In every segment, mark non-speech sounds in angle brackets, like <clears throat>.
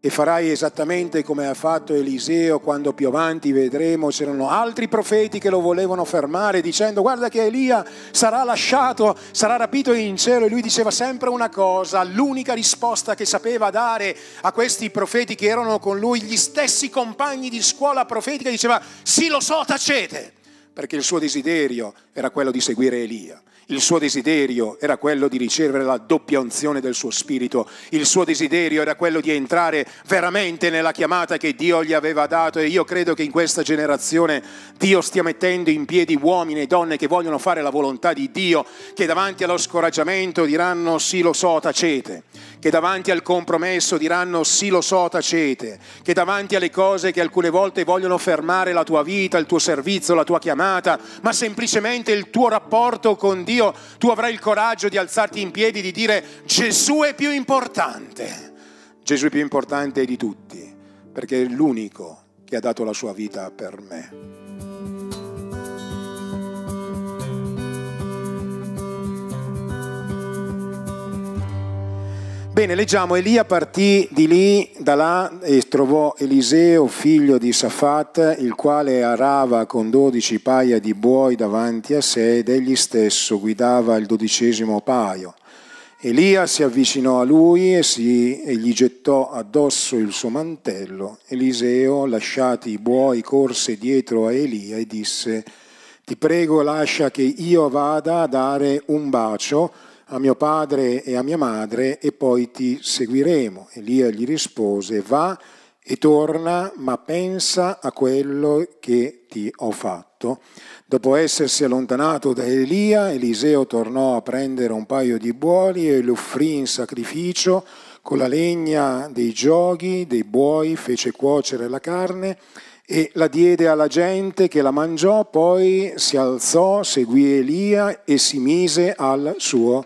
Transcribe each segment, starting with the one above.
e farai esattamente come ha fatto Eliseo quando più avanti vedremo c'erano altri profeti che lo volevano fermare dicendo guarda che Elia sarà lasciato, sarà rapito in cielo e lui diceva sempre una cosa, l'unica risposta che sapeva dare a questi profeti che erano con lui, gli stessi compagni di scuola profetica, diceva sì lo so, tacete, perché il suo desiderio era quello di seguire Elia. Il suo desiderio era quello di ricevere la doppia unzione del suo spirito, il suo desiderio era quello di entrare veramente nella chiamata che Dio gli aveva dato e io credo che in questa generazione Dio stia mettendo in piedi uomini e donne che vogliono fare la volontà di Dio, che davanti allo scoraggiamento diranno sì lo so, tacete, che davanti al compromesso diranno sì lo so, tacete, che davanti alle cose che alcune volte vogliono fermare la tua vita, il tuo servizio, la tua chiamata, ma semplicemente il tuo rapporto con Dio, tu avrai il coraggio di alzarti in piedi e di dire Gesù è più importante. Gesù è più importante di tutti, perché è l'unico che ha dato la sua vita per me. Bene, leggiamo, Elia partì di lì, da là, e trovò Eliseo, figlio di Safat, il quale arava con dodici paia di buoi davanti a sé ed egli stesso guidava il dodicesimo paio. Elia si avvicinò a lui e, si, e gli gettò addosso il suo mantello. Eliseo, lasciati i buoi, corse dietro a Elia e disse, ti prego lascia che io vada a dare un bacio a mio padre e a mia madre e poi ti seguiremo. Elia gli rispose, va e torna, ma pensa a quello che ti ho fatto. Dopo essersi allontanato da Elia, Eliseo tornò a prendere un paio di buoi e lo offrì in sacrificio con la legna dei gioghi, dei buoi, fece cuocere la carne e la diede alla gente che la mangiò, poi si alzò, seguì Elia e si mise al suo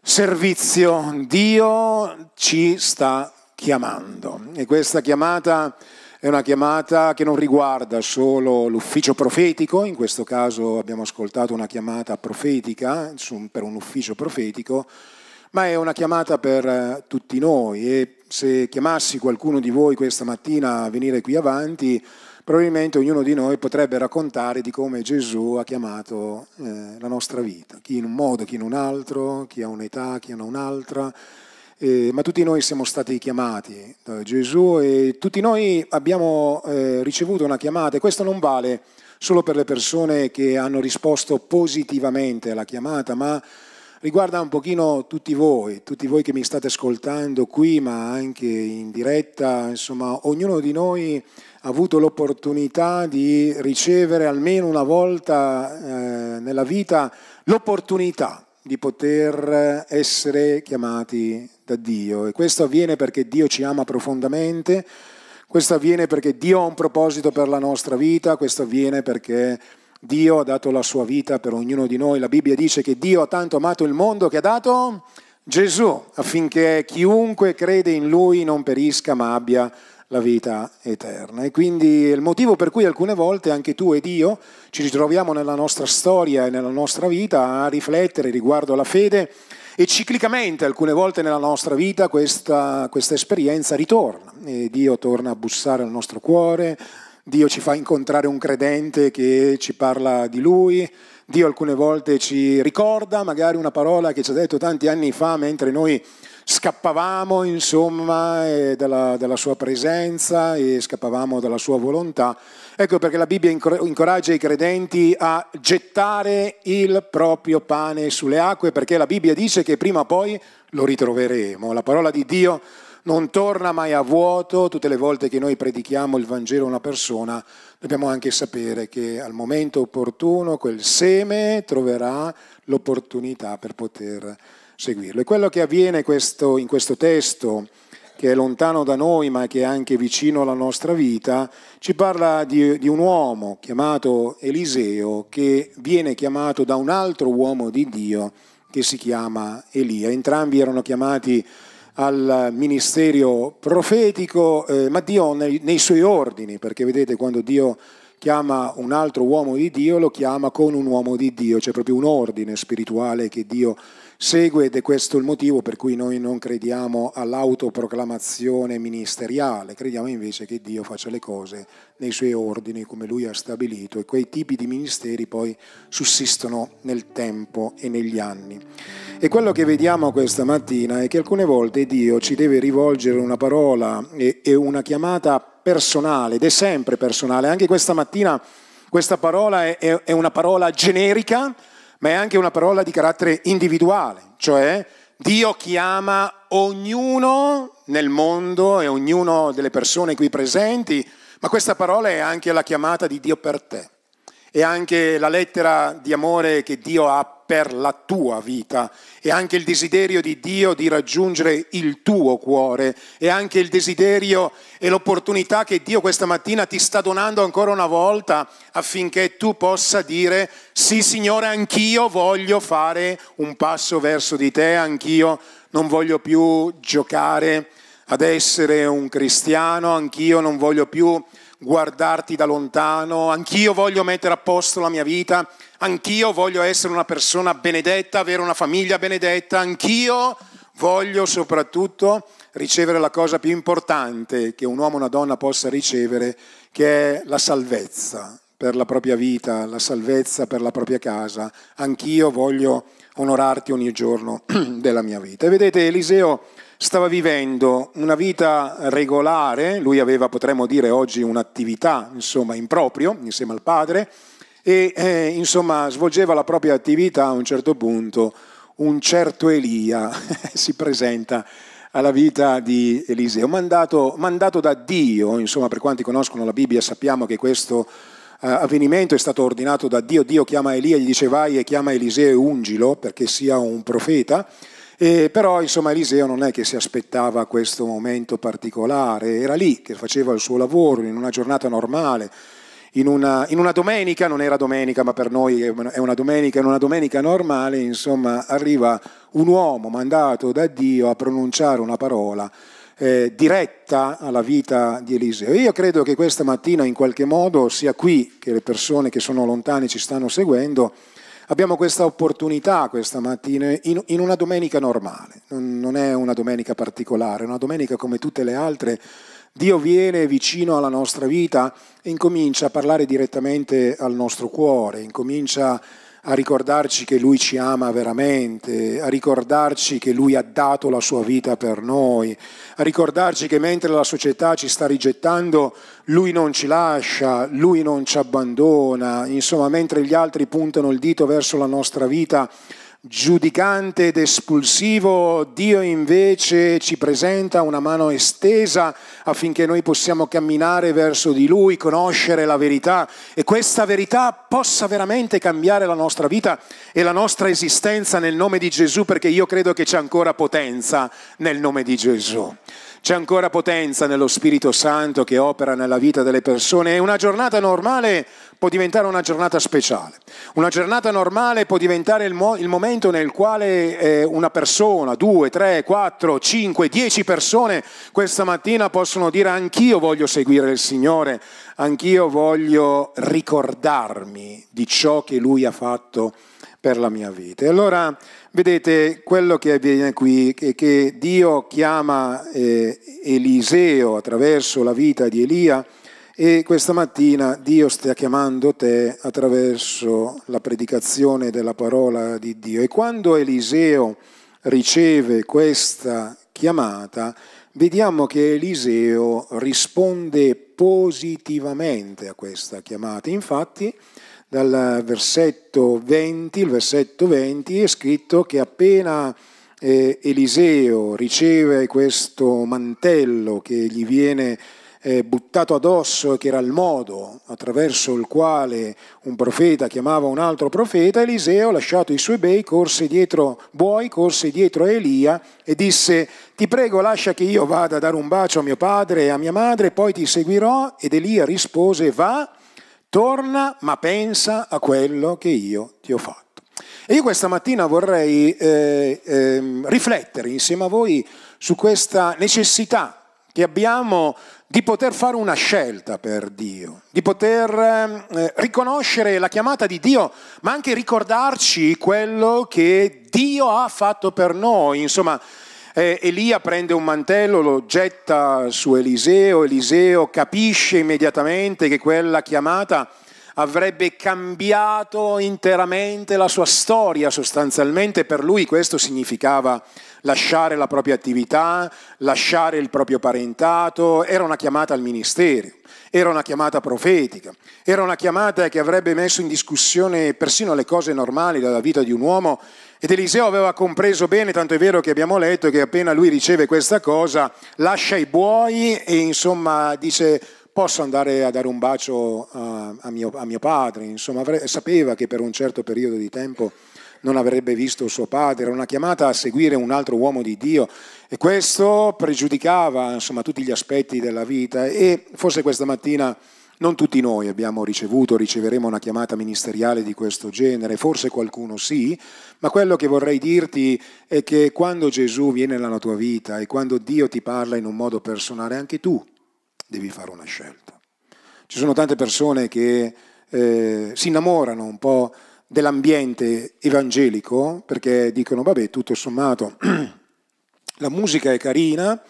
servizio. Dio ci sta chiamando e questa chiamata è una chiamata che non riguarda solo l'ufficio profetico, in questo caso abbiamo ascoltato una chiamata profetica per un ufficio profetico, ma è una chiamata per eh, tutti noi e se chiamassi qualcuno di voi questa mattina a venire qui avanti, probabilmente ognuno di noi potrebbe raccontare di come Gesù ha chiamato eh, la nostra vita, chi in un modo, chi in un altro, chi ha un'età, chi ha un'altra, eh, ma tutti noi siamo stati chiamati da Gesù e tutti noi abbiamo eh, ricevuto una chiamata e questo non vale solo per le persone che hanno risposto positivamente alla chiamata, ma riguarda un pochino tutti voi, tutti voi che mi state ascoltando qui, ma anche in diretta, insomma, ognuno di noi ha avuto l'opportunità di ricevere almeno una volta eh, nella vita l'opportunità di poter essere chiamati da Dio. E questo avviene perché Dio ci ama profondamente, questo avviene perché Dio ha un proposito per la nostra vita, questo avviene perché Dio ha dato la sua vita per ognuno di noi. La Bibbia dice che Dio ha tanto amato il mondo che ha dato Gesù affinché chiunque crede in Lui non perisca ma abbia la vita eterna. E quindi il motivo per cui alcune volte anche tu ed io ci ritroviamo nella nostra storia e nella nostra vita a riflettere riguardo alla fede e ciclicamente alcune volte nella nostra vita questa, questa esperienza ritorna e Dio torna a bussare al nostro cuore, Dio ci fa incontrare un credente che ci parla di Lui, Dio alcune volte ci ricorda magari una parola che ci ha detto tanti anni fa mentre noi scappavamo insomma dalla, dalla, sua presenza e scappavamo dalla sua volontà. Ecco perché la Bibbia incoraggia i credenti a gettare il proprio pane sulle acque, perché la Bibbia dice che prima o poi lo ritroveremo. La parola di Dio non torna mai a vuoto, tutte le volte che noi predichiamo il Vangelo a una persona dobbiamo anche sapere che al momento opportuno quel seme troverà l'opportunità per poter seguirlo. E quello che avviene questo, in questo testo, che è lontano da noi ma che è anche vicino alla nostra vita, ci parla di, di un uomo chiamato Eliseo che viene chiamato da un altro uomo di Dio che si chiama Elia. Entrambi erano chiamati al ministero profetico, eh, ma Dio nei, nei, suoi ordini, perché vedete quando Dio chiama un altro uomo di Dio, lo chiama con un uomo di Dio, c'è proprio un ordine spirituale che Dio segue ed è questo il motivo per cui noi non crediamo all'autoproclamazione ministeriale, crediamo invece che Dio faccia le cose nei suoi ordini come lui ha stabilito e quei tipi di ministeri poi sussistono nel tempo e negli anni. E quello che vediamo questa mattina è che alcune volte Dio ci deve rivolgere una parola e, una chiamata personale, ed è sempre personale, anche questa mattina questa parola è, una parola generica, ma è anche una parola di carattere individuale, cioè Dio chiama ognuno nel mondo e ognuno delle persone qui presenti, ma questa parola è anche la chiamata di Dio per te, è anche la lettera di amore che Dio ha per la tua vita. E anche il desiderio di Dio di raggiungere il tuo cuore. E anche il desiderio e l'opportunità che Dio questa mattina ti sta donando ancora una volta affinché tu possa dire sì Signore anch'io voglio fare un passo verso di te, anch'io non voglio più giocare ad essere un cristiano, anch'io non voglio più guardarti da lontano, anch'io voglio mettere a posto la mia vita, anch'io voglio essere una persona benedetta, avere una famiglia benedetta, anch'io voglio soprattutto ricevere la cosa più importante che un uomo o una donna possa ricevere, che è la salvezza per la propria vita, la salvezza per la propria casa. Anch'io voglio onorarti ogni giorno <clears throat> della mia vita. E vedete, Eliseo stava vivendo una vita regolare, lui aveva, potremmo dire oggi, un'attività, insomma, in proprio, insieme al padre, e eh, insomma svolgeva la propria attività a un certo punto. Un certo Elia <laughs> si presenta alla vita di Eliseo, mandato, mandato, da Dio, insomma per quanti conoscono la Bibbia sappiamo che questo uh, avvenimento è stato ordinato da Dio, Dio chiama Elia, gli dice vai e chiama Eliseo e ungilo perché sia un profeta, e però insomma Eliseo non è che si aspettava questo momento particolare, era lì che faceva il suo lavoro in una giornata normale, in una, in una, domenica, non era domenica ma per noi è una domenica, in una domenica normale, insomma arriva un uomo mandato da Dio a pronunciare una parola eh, diretta alla vita di Eliseo. Io credo che questa mattina in qualche modo sia qui che le persone che sono lontane ci stanno seguendo Abbiamo questa opportunità questa mattina in, in una domenica normale, non, non è una domenica particolare, è una domenica come tutte le altre. Dio viene vicino alla nostra vita e incomincia a parlare direttamente al nostro cuore, incomincia a a ricordarci che Lui ci ama veramente, a ricordarci che Lui ha dato la sua vita per noi, a ricordarci che mentre la società ci sta rigettando, Lui non ci lascia, Lui non ci abbandona, insomma, mentre gli altri puntano il dito verso la nostra vita, giudicante ed espulsivo, Dio invece ci presenta una mano estesa affinché noi possiamo camminare verso di Lui, conoscere la verità e questa verità possa veramente cambiare la nostra vita e la nostra esistenza nel nome di Gesù, perché io credo che c'è ancora potenza nel nome di Gesù. C'è ancora potenza nello Spirito Santo che opera nella vita delle persone e una giornata normale può diventare una giornata speciale. Una giornata normale può diventare il, mo- il momento nel quale eh, una persona, due, tre, quattro, cinque, dieci persone questa mattina possono dire anch'io voglio seguire il Signore, anch'io voglio ricordarmi di ciò che Lui ha fatto per la mia vita. E allora vedete quello che avviene qui, è che Dio chiama eh, Eliseo attraverso la vita di Elia e questa mattina Dio sta chiamando te attraverso la predicazione della parola di Dio. E quando Eliseo riceve questa chiamata, vediamo che Eliseo risponde positivamente a questa chiamata. Infatti, dal versetto 20, il versetto 20 è scritto che appena eh, Eliseo riceve questo mantello che gli viene eh, buttato addosso, che era il modo attraverso il quale un profeta chiamava un altro profeta, Eliseo, lasciato i suoi bei, corse dietro, buoi, corse dietro a Elia e disse, ti prego lascia che io vada a dare un bacio a mio padre e a mia madre, poi ti seguirò. Ed Elia rispose, va Torna, ma pensa a quello che io ti ho fatto. E io questa mattina vorrei eh, eh, riflettere insieme a voi su questa necessità che abbiamo di poter fare una scelta per Dio, di poter eh, riconoscere la chiamata di Dio, ma anche ricordarci quello che Dio ha fatto per noi. Insomma, eh, Elia prende un mantello, lo getta su Eliseo, Eliseo capisce immediatamente che quella chiamata avrebbe cambiato interamente la sua storia, sostanzialmente. Per lui questo significava lasciare la propria attività, lasciare il proprio parentato, era una chiamata al ministero, era una chiamata profetica, era una chiamata che avrebbe messo in discussione persino le cose normali della vita di un uomo. Ed Eliseo aveva compreso bene, tanto è vero che abbiamo letto che appena lui riceve questa cosa, lascia i buoi e insomma dice posso andare a dare un bacio a, a, mio, a mio, padre, insomma sapeva che per un certo periodo di tempo non avrebbe visto suo padre, era una chiamata a seguire un altro uomo di Dio e questo pregiudicava insomma, tutti gli aspetti della vita e forse questa mattina non tutti noi abbiamo ricevuto riceveremo una chiamata ministeriale di questo genere, forse qualcuno sì, ma quello che vorrei dirti è che quando Gesù viene nella tua vita e quando Dio ti parla in un modo personale, anche tu devi fare una scelta. Ci sono tante persone che eh, si innamorano un po' dell'ambiente evangelico perché dicono vabbè tutto sommato <clears throat> la musica è carina,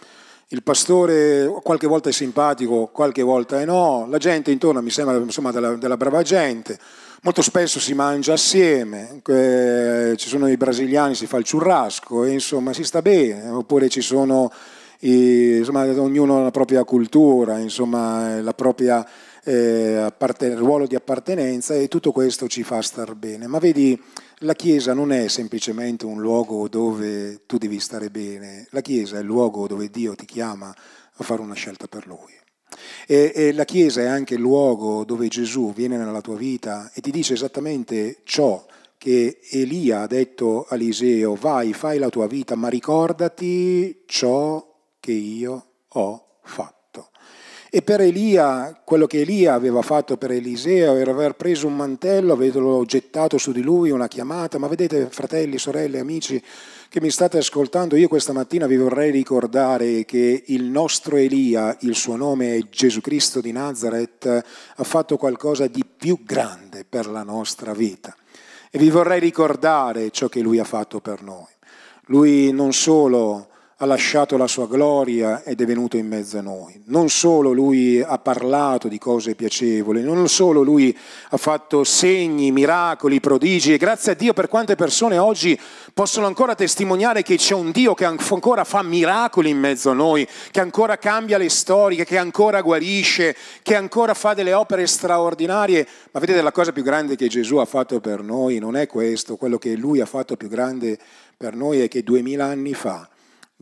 il pastore qualche volta è simpatico, qualche volta è no, la gente intorno mi sembra insomma, della, della brava gente, molto spesso si mangia assieme, eh, ci sono i brasiliani, si fa il churrasco, e, insomma si sta bene, oppure ci sono, i, insomma, ognuno ha la propria cultura, insomma, la propria eh, ruolo di appartenenza e tutto questo ci fa star bene. Ma vedi, la Chiesa non è semplicemente un luogo dove tu devi stare bene, la Chiesa è il luogo dove Dio ti chiama a fare una scelta per Lui. E, e, la Chiesa è anche il luogo dove Gesù viene nella tua vita e ti dice esattamente ciò che Elia ha detto a Eliseo, vai, fai la tua vita, ma ricordati ciò che io ho fatto. E per Elia, quello che Elia aveva fatto per Eliseo era aver preso un mantello, averlo gettato su di lui, una chiamata. Ma vedete, fratelli, sorelle, amici che mi state ascoltando, io questa mattina vi vorrei ricordare che il nostro Elia, il suo nome è Gesù Cristo di Nazareth, ha fatto qualcosa di più grande per la nostra vita. E vi vorrei ricordare ciò che lui ha fatto per noi. Lui non solo ha lasciato la sua gloria ed è venuto in mezzo a noi. Non solo lui ha parlato di cose piacevoli, non solo lui ha fatto segni, miracoli, prodigi e grazie a Dio per quante persone oggi possono ancora testimoniare che c'è un Dio che ancora fa miracoli in mezzo a noi, che ancora cambia le storie, che ancora guarisce, che ancora fa delle opere straordinarie. Ma vedete la cosa più grande che Gesù ha fatto per noi non è questo, quello che lui ha fatto più grande per noi è che duemila anni fa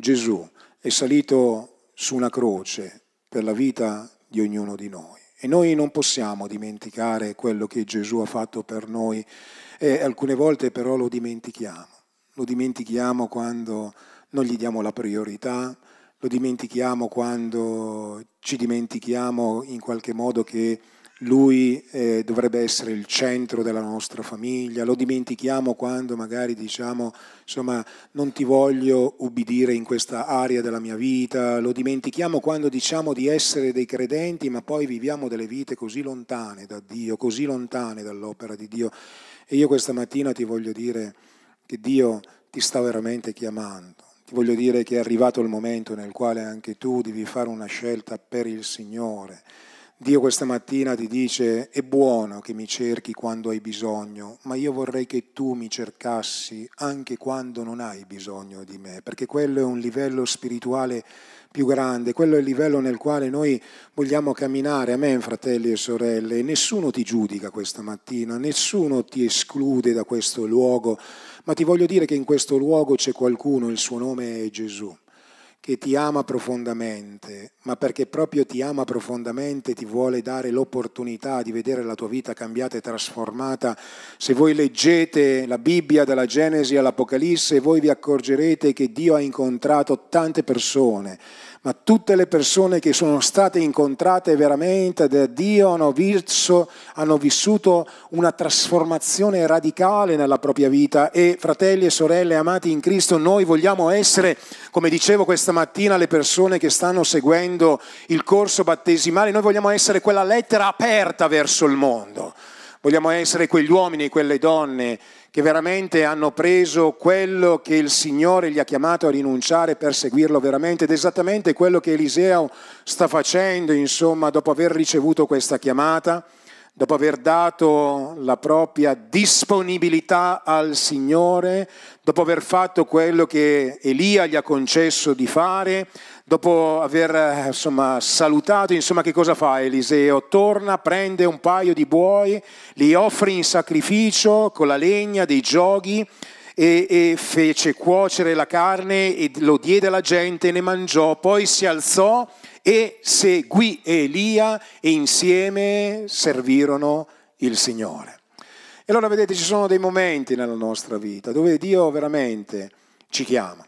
Gesù è salito su una croce per la vita di ognuno di noi. E noi non possiamo dimenticare quello che Gesù ha fatto per noi e alcune volte però lo dimentichiamo. Lo dimentichiamo quando non gli diamo la priorità, lo dimentichiamo quando ci dimentichiamo in qualche modo che lui eh, dovrebbe essere il centro della nostra famiglia, lo dimentichiamo quando magari diciamo insomma non ti voglio ubbidire in questa area della mia vita, lo dimentichiamo quando diciamo di essere dei credenti ma poi viviamo delle vite così lontane da Dio, così lontane dall'opera di Dio. E io questa mattina ti voglio dire che Dio ti sta veramente chiamando. Ti voglio dire che è arrivato il momento nel quale anche tu devi fare una scelta per il Signore Dio questa mattina ti dice è buono che mi cerchi quando hai bisogno, ma io vorrei che tu mi cercassi anche quando non hai bisogno di me, perché quello è un livello spirituale più grande, quello è il livello nel quale noi vogliamo camminare. Amen, fratelli e sorelle. Nessuno ti giudica questa mattina, nessuno ti esclude da questo luogo, ma ti voglio dire che in questo luogo c'è qualcuno, il suo nome è Gesù che ti ama profondamente, ma perché proprio ti ama profondamente ti vuole dare l'opportunità di vedere la tua vita cambiata e trasformata. Se voi leggete la Bibbia dalla Genesi all'Apocalisse, voi vi accorgerete che Dio ha incontrato tante persone, ma tutte le persone che sono state incontrate veramente da Dio hanno, visto, hanno vissuto una trasformazione radicale nella propria vita e fratelli e sorelle amati in Cristo, noi vogliamo essere, come dicevo questa mattina, le persone che stanno seguendo il corso battesimale, noi vogliamo essere quella lettera aperta verso il mondo. Vogliamo essere quegli uomini e quelle donne che veramente hanno preso quello che il Signore gli ha chiamato a rinunciare per seguirlo veramente ed esattamente quello che Eliseo sta facendo, insomma, dopo aver ricevuto questa chiamata, dopo aver dato la propria disponibilità al Signore, dopo aver fatto quello che Elia gli ha concesso di fare, dopo aver eh, insomma, salutato, insomma, che cosa fa Eliseo? Torna, prende un paio di buoi, li offre in sacrificio con la legna dei giochi e, e fece cuocere la carne e lo diede alla gente e ne mangiò, poi si alzò e seguì Elia e insieme servirono il Signore. E allora vedete ci sono dei momenti nella nostra vita dove Dio veramente ci chiama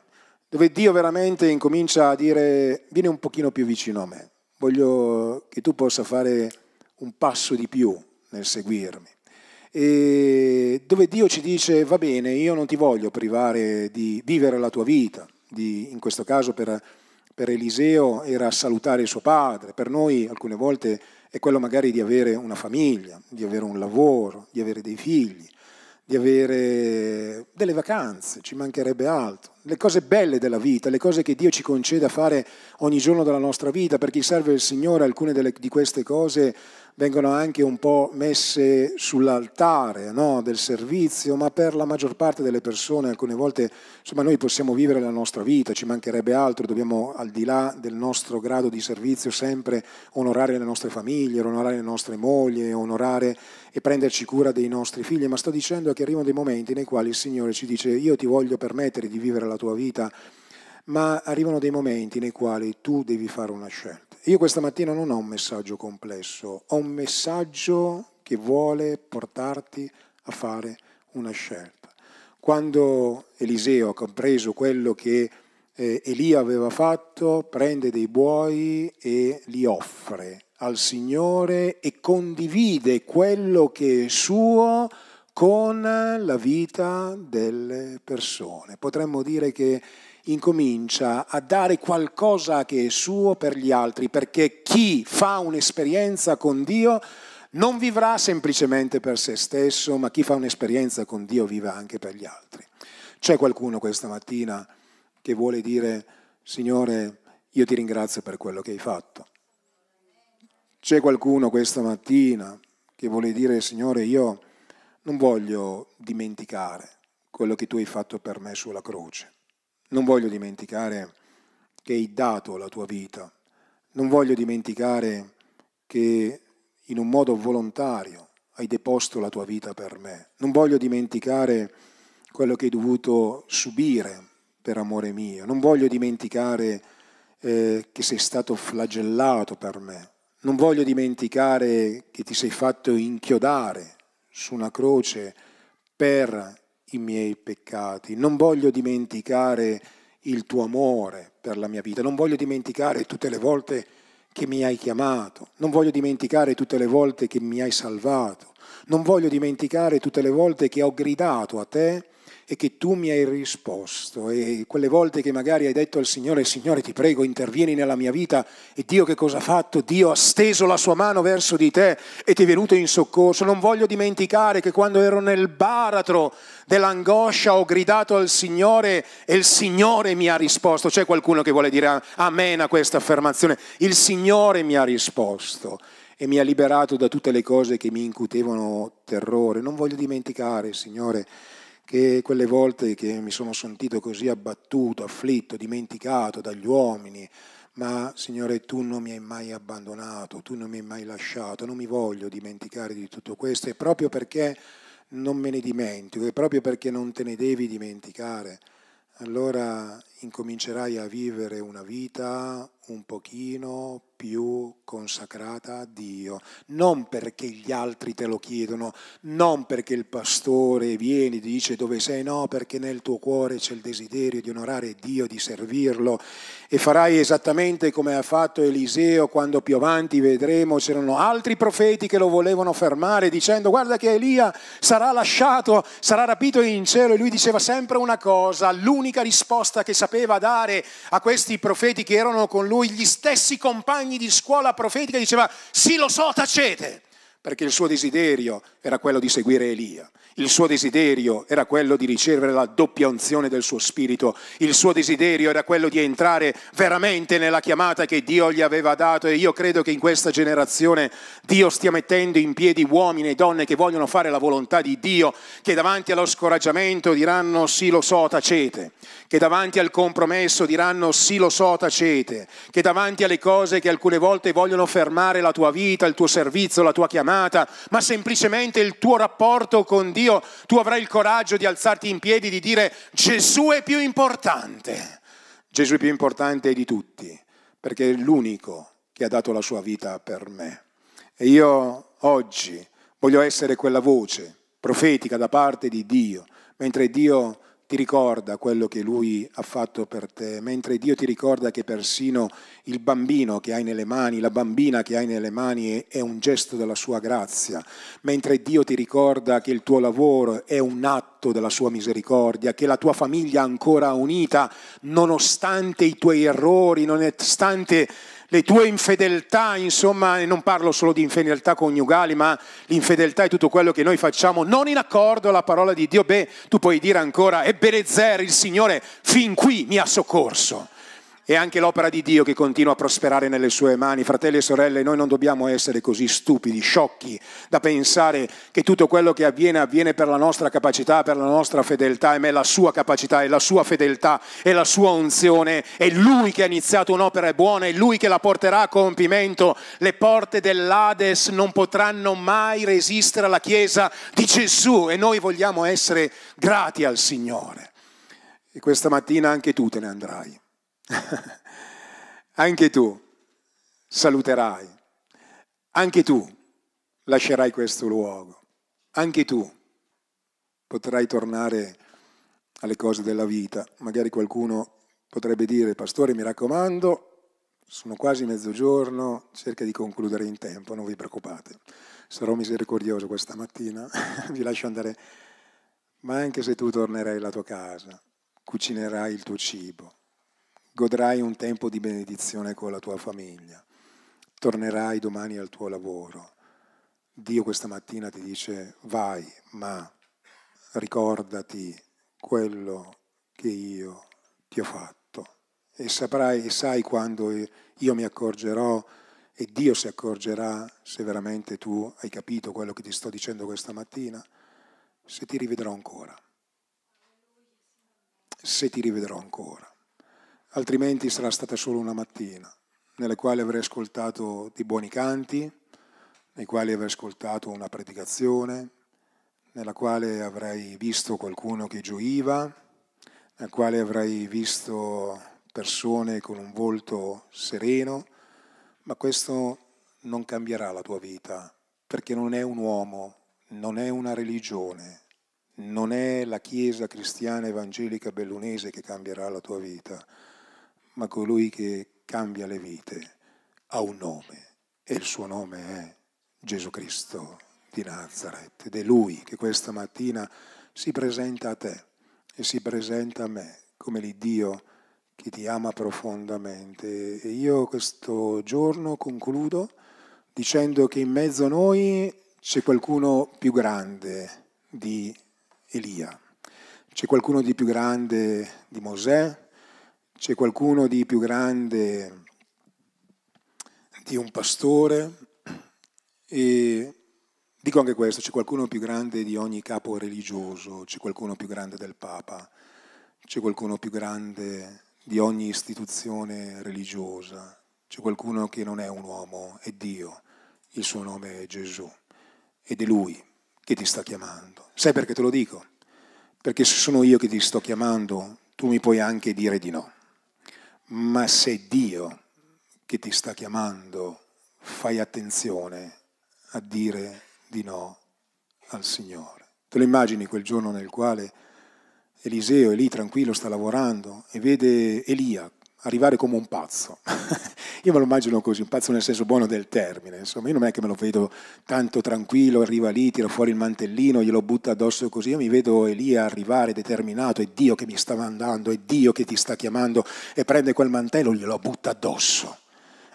dove Dio veramente incomincia a dire vieni un pochino più vicino a me, voglio che tu possa fare un passo di più nel seguirmi. E dove Dio ci dice va bene, io non ti voglio privare di vivere la tua vita, di, in questo caso per, per Eliseo era salutare suo padre, per noi alcune volte è quello magari di avere una famiglia, di avere un lavoro, di avere dei figli di avere delle vacanze, ci mancherebbe altro, le cose belle della vita, le cose che Dio ci concede a fare ogni giorno della nostra vita, per chi serve il Signore alcune delle, di queste cose vengono anche un po' messe sull'altare no, del servizio, ma per la maggior parte delle persone alcune volte insomma, noi possiamo vivere la nostra vita, ci mancherebbe altro, dobbiamo al di là del nostro grado di servizio sempre onorare le nostre famiglie, onorare le nostre mogli, onorare e prenderci cura dei nostri figli, ma sto dicendo che arrivano dei momenti nei quali il Signore ci dice io ti voglio permettere di vivere la tua vita, ma arrivano dei momenti nei quali tu devi fare una scelta. Io questa mattina non ho un messaggio complesso, ho un messaggio che vuole portarti a fare una scelta. Quando Eliseo ha compreso quello che eh, Elia aveva fatto, prende dei buoi e li offre al Signore e condivide quello che è suo con la vita delle persone. Potremmo dire che incomincia a dare qualcosa che è suo per gli altri, perché chi fa un'esperienza con Dio non vivrà semplicemente per se stesso, ma chi fa un'esperienza con Dio vive anche per gli altri. C'è qualcuno questa mattina che vuole dire, Signore, io ti ringrazio per quello che hai fatto. C'è qualcuno questa mattina che vuole dire, Signore, io non voglio dimenticare quello che tu hai fatto per me sulla croce. Non voglio dimenticare che hai dato la tua vita. Non voglio dimenticare che in un modo volontario hai deposto la tua vita per me. Non voglio dimenticare quello che hai dovuto subire per amore mio. Non voglio dimenticare eh, che sei stato flagellato per me. Non voglio dimenticare che ti sei fatto inchiodare su una croce per i miei peccati, non voglio dimenticare il tuo amore per la mia vita, non voglio dimenticare tutte le volte che mi hai chiamato, non voglio dimenticare tutte le volte che mi hai salvato, non voglio dimenticare tutte le volte che ho gridato a te e che tu mi hai risposto e quelle volte che magari hai detto al Signore, Signore ti prego intervieni nella mia vita e Dio che cosa ha fatto? Dio ha steso la sua mano verso di te e ti è venuto in soccorso. Non voglio dimenticare che quando ero nel baratro dell'angoscia ho gridato al Signore e il Signore mi ha risposto. C'è qualcuno che vuole dire amen a questa affermazione? Il Signore mi ha risposto e mi ha liberato da tutte le cose che mi incutevano terrore. Non voglio dimenticare, Signore, che quelle volte che mi sono sentito così abbattuto, afflitto, dimenticato dagli uomini, ma Signore tu non mi hai mai abbandonato, tu non mi hai mai lasciato, non mi voglio dimenticare di tutto questo. E proprio perché non me ne dimentico e proprio perché non te ne devi dimenticare, allora incomincerai a vivere una vita un pochino più consacrata a Dio, non perché gli altri te lo chiedono, non perché il pastore viene e dice dove sei, no, perché nel tuo cuore c'è il desiderio di onorare Dio, di servirlo. E farai esattamente come ha fatto Eliseo quando più avanti vedremo c'erano altri profeti che lo volevano fermare dicendo guarda che Elia sarà lasciato, sarà rapito in cielo. E lui diceva sempre una cosa, l'unica risposta che sapeva dare a questi profeti che erano con lui, gli stessi compagni di scuola profetica, diceva sì lo so, tacete, perché il suo desiderio era quello di seguire Elia. Il suo desiderio era quello di ricevere la doppia unzione del suo spirito, il suo desiderio era quello di entrare veramente nella chiamata che Dio gli aveva dato e io credo che in questa generazione Dio stia mettendo in piedi uomini e donne che vogliono fare la volontà di Dio, che davanti allo scoraggiamento diranno sì lo so, tacete, che davanti al compromesso diranno sì lo so, tacete, che davanti alle cose che alcune volte vogliono fermare la tua vita, il tuo servizio, la tua chiamata, ma semplicemente il tuo rapporto con Dio, Dio, tu avrai il coraggio di alzarti in piedi e di dire Gesù è più importante. Gesù è più importante di tutti, perché è l'unico che ha dato la sua vita per me. E io oggi voglio essere quella voce profetica da parte di Dio, mentre Dio ti ricorda quello che Lui ha fatto per te, mentre Dio ti ricorda che persino il bambino che hai nelle mani, la bambina che hai nelle mani è un gesto della sua grazia, mentre Dio ti ricorda che il tuo lavoro è un atto della sua misericordia, che la tua famiglia è ancora unita nonostante i tuoi errori, nonostante le tue infedeltà, insomma, e non parlo solo di infedeltà coniugali, ma l'infedeltà è tutto quello che noi facciamo non in accordo alla parola di Dio, beh, tu puoi dire ancora, Ebenezer, il Signore fin qui mi ha soccorso è anche l'opera di Dio che continua a prosperare nelle sue mani. Fratelli e sorelle, noi non dobbiamo essere così stupidi, sciocchi, da pensare che tutto quello che avviene avviene per la nostra capacità, per la nostra fedeltà, e me la sua capacità, è la sua fedeltà, è la sua unzione, è Lui che ha iniziato un'opera buona, è Lui che la porterà a compimento. Le porte dell'Ades non potranno mai resistere alla Chiesa di Gesù e noi vogliamo essere grati al Signore. E questa mattina anche tu te ne andrai. <laughs> anche tu saluterai, anche tu lascerai questo luogo, anche tu potrai tornare alle cose della vita. Magari qualcuno potrebbe dire, pastore mi raccomando, sono quasi mezzogiorno, cerca di concludere in tempo, non vi preoccupate. Sarò misericordioso questa mattina, <laughs> vi lascio andare. Ma anche se tu tornerai alla tua casa, cucinerai il tuo cibo, godrai un tempo di benedizione con la tua famiglia, tornerai domani al tuo lavoro. Dio questa mattina ti dice vai, ma ricordati quello che io ti ho fatto e saprai e sai quando io mi accorgerò e Dio si accorgerà se veramente tu hai capito quello che ti sto dicendo questa mattina, se ti rivedrò ancora. Se ti rivedrò ancora altrimenti sarà stata solo una mattina, nella quale avrei ascoltato di buoni canti, nei quali avrei ascoltato una predicazione, nella quale avrei visto qualcuno che gioiva, nella quale avrei visto persone con un volto sereno, ma questo non cambierà la tua vita, perché non è un uomo, non è una religione, non è la Chiesa cristiana evangelica bellunese che cambierà la tua vita ma colui che cambia le vite ha un nome e il suo nome è Gesù Cristo di Nazareth ed è Lui che questa mattina si presenta a te e si presenta a me come l'Iddio che ti ama profondamente. E io questo giorno concludo dicendo che in mezzo a noi c'è qualcuno più grande di Elia, c'è qualcuno di più grande di Mosè, c'è qualcuno di più grande di un pastore e dico anche questo, c'è qualcuno più grande di ogni capo religioso, c'è qualcuno più grande del Papa, c'è qualcuno più grande di ogni istituzione religiosa, c'è qualcuno che non è un uomo, è Dio, il suo nome è Gesù ed è Lui che ti sta chiamando. Sai perché te lo dico? Perché se sono io che ti sto chiamando, tu mi puoi anche dire di no. Ma se Dio che ti sta chiamando, fai attenzione a dire di no al Signore. Te lo immagini quel giorno nel quale Eliseo è lì tranquillo, sta lavorando e vede Elia arrivare come un pazzo. <laughs> io me lo immagino così, un pazzo nel senso buono del termine, insomma, io non è che me lo vedo tanto tranquillo, arriva lì, tira fuori il mantellino, glielo butta addosso così, io mi vedo Elia arrivare determinato, è Dio che mi sta mandando, è Dio che ti sta chiamando e prende quel mantello e glielo butta addosso,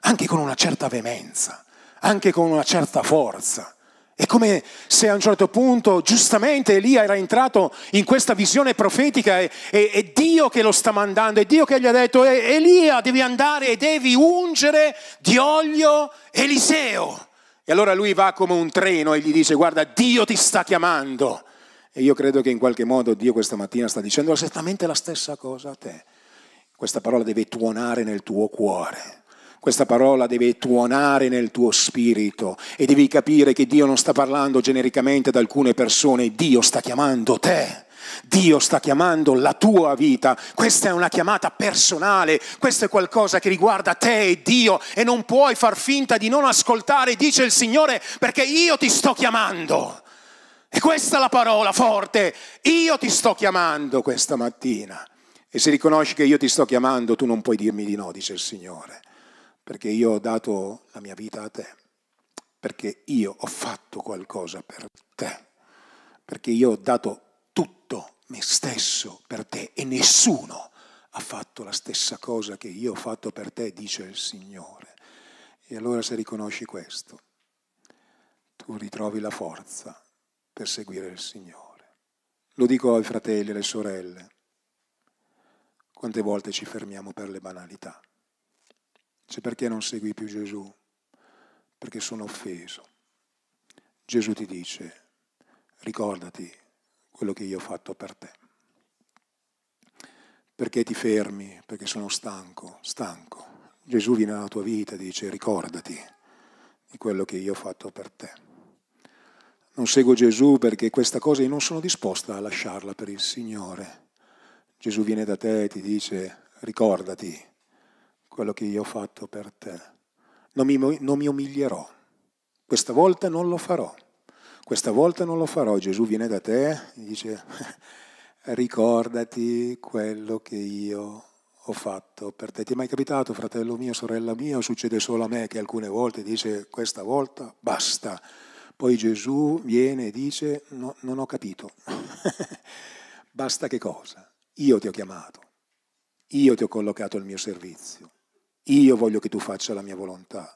anche con una certa veemenza, anche con una certa forza. È come se a un certo punto, giustamente, Elia era entrato in questa visione profetica e, e, e Dio che lo sta mandando, è Dio che gli ha detto, Elia devi andare e devi ungere di olio Eliseo. E allora lui va come un treno e gli dice, guarda, Dio ti sta chiamando. E io credo che in qualche modo Dio questa mattina sta dicendo esattamente la stessa cosa a te. Questa parola deve tuonare nel tuo cuore. Questa parola deve tuonare nel tuo spirito e devi capire che Dio non sta parlando genericamente ad alcune persone, Dio sta chiamando te. Dio sta chiamando la tua vita, questa è una chiamata personale, questo è qualcosa che riguarda te e Dio e non puoi far finta di non ascoltare, dice il Signore, perché io ti sto chiamando. E questa è la parola forte, io ti sto chiamando questa mattina. E se riconosci che io ti sto chiamando, tu non puoi dirmi di no, dice il Signore perché io ho dato la mia vita a te, perché io ho fatto qualcosa per te, perché io ho dato tutto me stesso per te e nessuno ha fatto la stessa cosa che io ho fatto per te, dice il Signore. E allora se riconosci questo, tu ritrovi la forza per seguire il Signore. Lo dico ai fratelli e alle sorelle, quante volte ci fermiamo per le banalità. Dice perché non segui più Gesù? Perché sono offeso. Gesù ti dice, ricordati quello che io ho fatto per te. Perché ti fermi? Perché sono stanco, stanco. Gesù viene nella tua vita e dice, ricordati di quello che io ho fatto per te. Non seguo Gesù perché questa cosa io non sono disposta a lasciarla per il Signore. Gesù viene da te e ti dice, ricordati quello che io ho fatto per te. Non mi, non mi umilierò. Questa volta non lo farò. Questa volta non lo farò. Gesù viene da te e dice, <laughs> ricordati quello che io ho fatto per te. Ti è mai capitato, fratello mio, sorella mia, succede solo a me che alcune volte dice questa volta basta. Poi Gesù viene e dice no, non ho capito. <laughs> basta che cosa? Io ti ho chiamato, io ti ho collocato al mio servizio. Io voglio che tu faccia la mia volontà.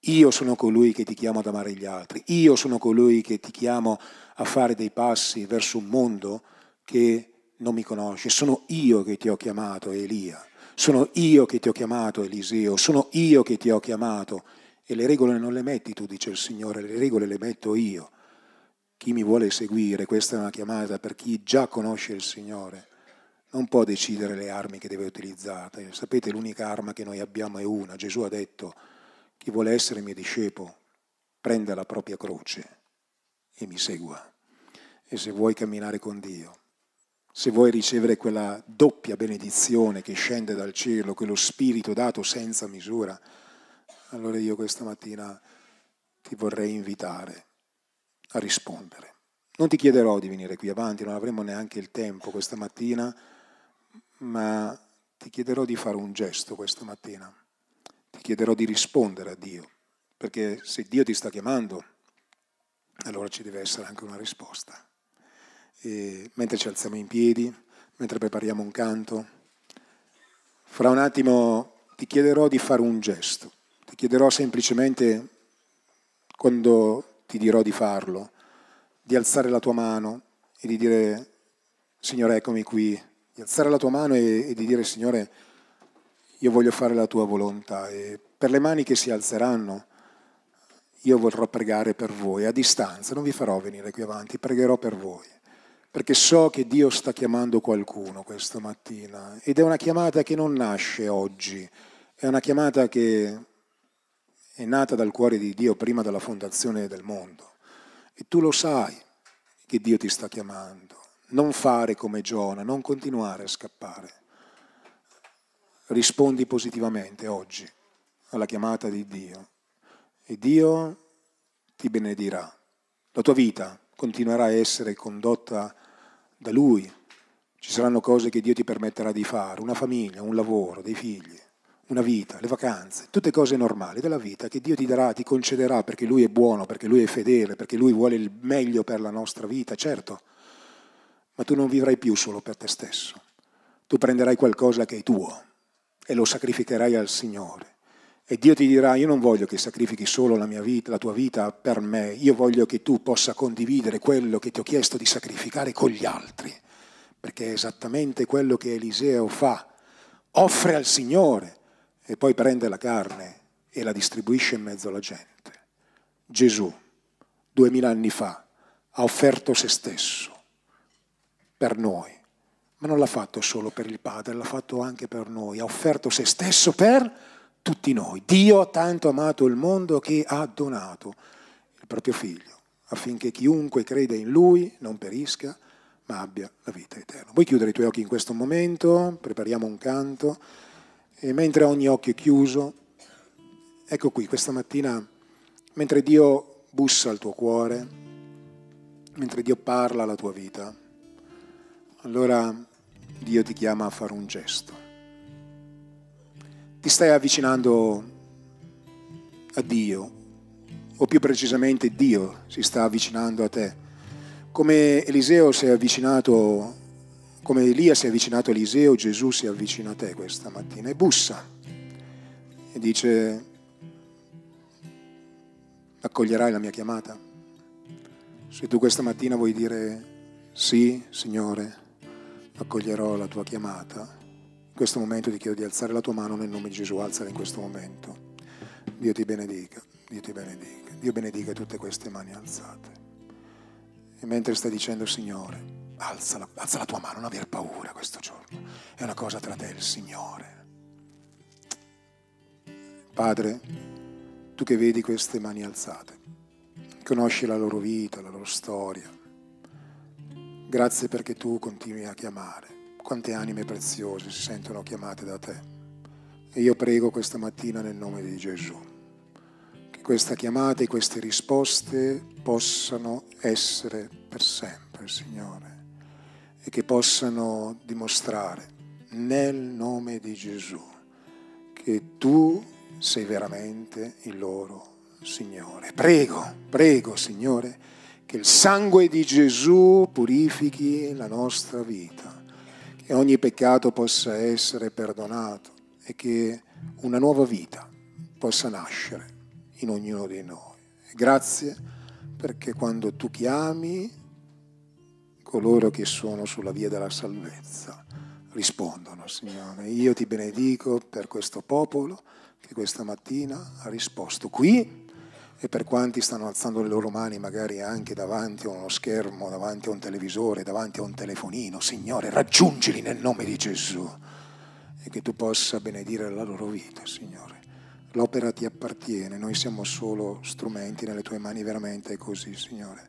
Io sono colui che ti chiamo ad amare gli altri. Io sono colui che ti chiamo a fare dei passi verso un mondo che non mi conosce. Sono io che ti ho chiamato Elia. Sono io che ti ho chiamato Eliseo. Sono io che ti ho chiamato. E le regole non le metti tu, dice il Signore, le regole le metto io. Chi mi vuole seguire, questa è una chiamata per chi già conosce il Signore non può decidere le armi che deve utilizzare. Sapete, l'unica arma che noi abbiamo è una. Gesù ha detto, chi vuole essere mio discepolo, prenda la propria croce e mi segua. E se vuoi camminare con Dio, se vuoi ricevere quella doppia benedizione che scende dal cielo, quello spirito dato senza misura, allora io questa mattina ti vorrei invitare a rispondere. Non ti chiederò di venire qui avanti, non avremo neanche il tempo questa mattina ma ti chiederò di fare un gesto questa mattina, ti chiederò di rispondere a Dio, perché se Dio ti sta chiamando, allora ci deve essere anche una risposta. E mentre ci alziamo in piedi, mentre prepariamo un canto, fra un attimo ti chiederò di fare un gesto, ti chiederò semplicemente, quando ti dirò di farlo, di alzare la tua mano e di dire, Signore, eccomi qui, di alzare la tua mano e, e di dire Signore, io voglio fare la tua volontà e per le mani che si alzeranno io vorrò pregare per voi. A distanza, non vi farò venire qui avanti, pregherò per voi, perché so che Dio sta chiamando qualcuno questa mattina ed è una chiamata che non nasce oggi, è una chiamata che è nata dal cuore di Dio prima della fondazione del mondo. E tu lo sai che Dio ti sta chiamando non fare come Giona, non continuare a scappare. rispondi positivamente oggi alla chiamata di Dio e Dio ti benedirà. La tua vita continuerà a essere condotta da Lui. Ci saranno cose che Dio ti permetterà di fare, una famiglia, un lavoro, dei figli, una vita, le vacanze, tutte cose normali della vita che Dio ti darà, ti concederà perché Lui è buono, perché Lui è fedele, perché Lui vuole il meglio per la nostra vita, certo. Ma tu non vivrai più solo per te stesso. Tu prenderai qualcosa che è tuo e lo sacrificherai al Signore. E Dio ti dirà, io non voglio che sacrifichi solo la vita, la tua vita per me, io voglio che tu possa condividere quello che ti ho chiesto di sacrificare con gli altri, perché è esattamente quello che Eliseo fa, offre al Signore e poi prende la carne e la distribuisce in mezzo alla gente. Gesù, duemila anni fa, ha offerto se stesso per noi, ma non l'ha fatto solo per il Padre, l'ha fatto anche per noi, ha offerto se stesso per tutti noi. Dio ha tanto amato il mondo che ha donato il proprio figlio, affinché chiunque crede in lui non perisca, ma abbia la vita eterna. Vuoi chiudere i tuoi occhi in questo momento? Prepariamo un canto. E mentre ogni occhio è chiuso, ecco qui, questa mattina, mentre Dio bussa al tuo cuore, mentre Dio parla alla tua vita, allora Dio ti chiama a fare un gesto. Ti stai avvicinando a Dio, o più precisamente Dio si sta avvicinando a te. Come Eliseo si è avvicinato come Elia si è avvicinato a Eliseo, Gesù si avvicina a te questa mattina e bussa e dice, accoglierai la mia chiamata? Se tu questa mattina vuoi dire sì, Signore, accoglierò la tua chiamata, in questo momento ti chiedo di alzare la tua mano nel nome di Gesù, alzala in questo momento. Dio ti benedica, Dio ti benedica, Dio benedica tutte queste mani alzate. E mentre stai dicendo Signore, alza la, alza la tua mano, non aver paura questo giorno. È una cosa tra te e il Signore. Padre, tu che vedi queste mani alzate, conosci la loro vita, la loro storia. Grazie perché tu continui a chiamare. Quante anime preziose si sentono chiamate da te. E io prego questa mattina nel nome di Gesù che questa chiamata e queste risposte possano essere per sempre, Signore e che possano dimostrare nel nome di Gesù che tu sei veramente il loro Signore. Prego, prego Signore, che il sangue di Gesù purifichi la nostra vita, che ogni peccato possa essere perdonato e che una nuova vita possa nascere in ognuno di noi. Grazie perché quando tu chiami coloro che sono sulla via della salvezza rispondono, Signore. Io ti benedico per questo popolo che questa mattina ha risposto qui e per quanti stanno alzando le loro mani magari anche davanti a uno schermo, davanti a un televisore, davanti a un telefonino, Signore, raggiungili nel nome di Gesù e che tu possa benedire la loro vita, Signore. L'opera ti appartiene, noi siamo solo strumenti nelle tue mani, veramente è così, Signore.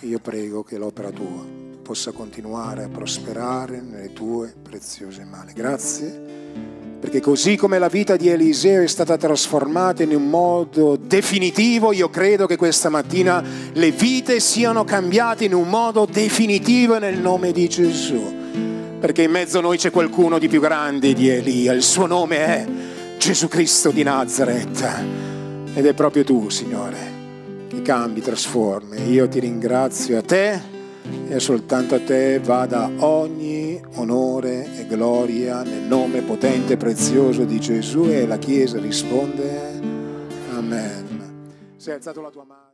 Io prego che l'opera tua possa continuare a prosperare nelle tue preziose mani. Grazie, perché così come la vita di Eliseo è stata trasformata in un modo definitivo, io credo che questa mattina le vite siano cambiate in un modo definitivo nel nome di Gesù. Perché in mezzo a noi c'è qualcuno di più grande di Elia, il suo nome è Gesù Cristo di Nazareth. Ed è proprio tu, Signore che cambi, trasformi. Io ti ringrazio a te e soltanto a te vada ogni onore e gloria nel nome potente e prezioso di Gesù e la Chiesa risponde Amen. Se hai alzato la tua mano.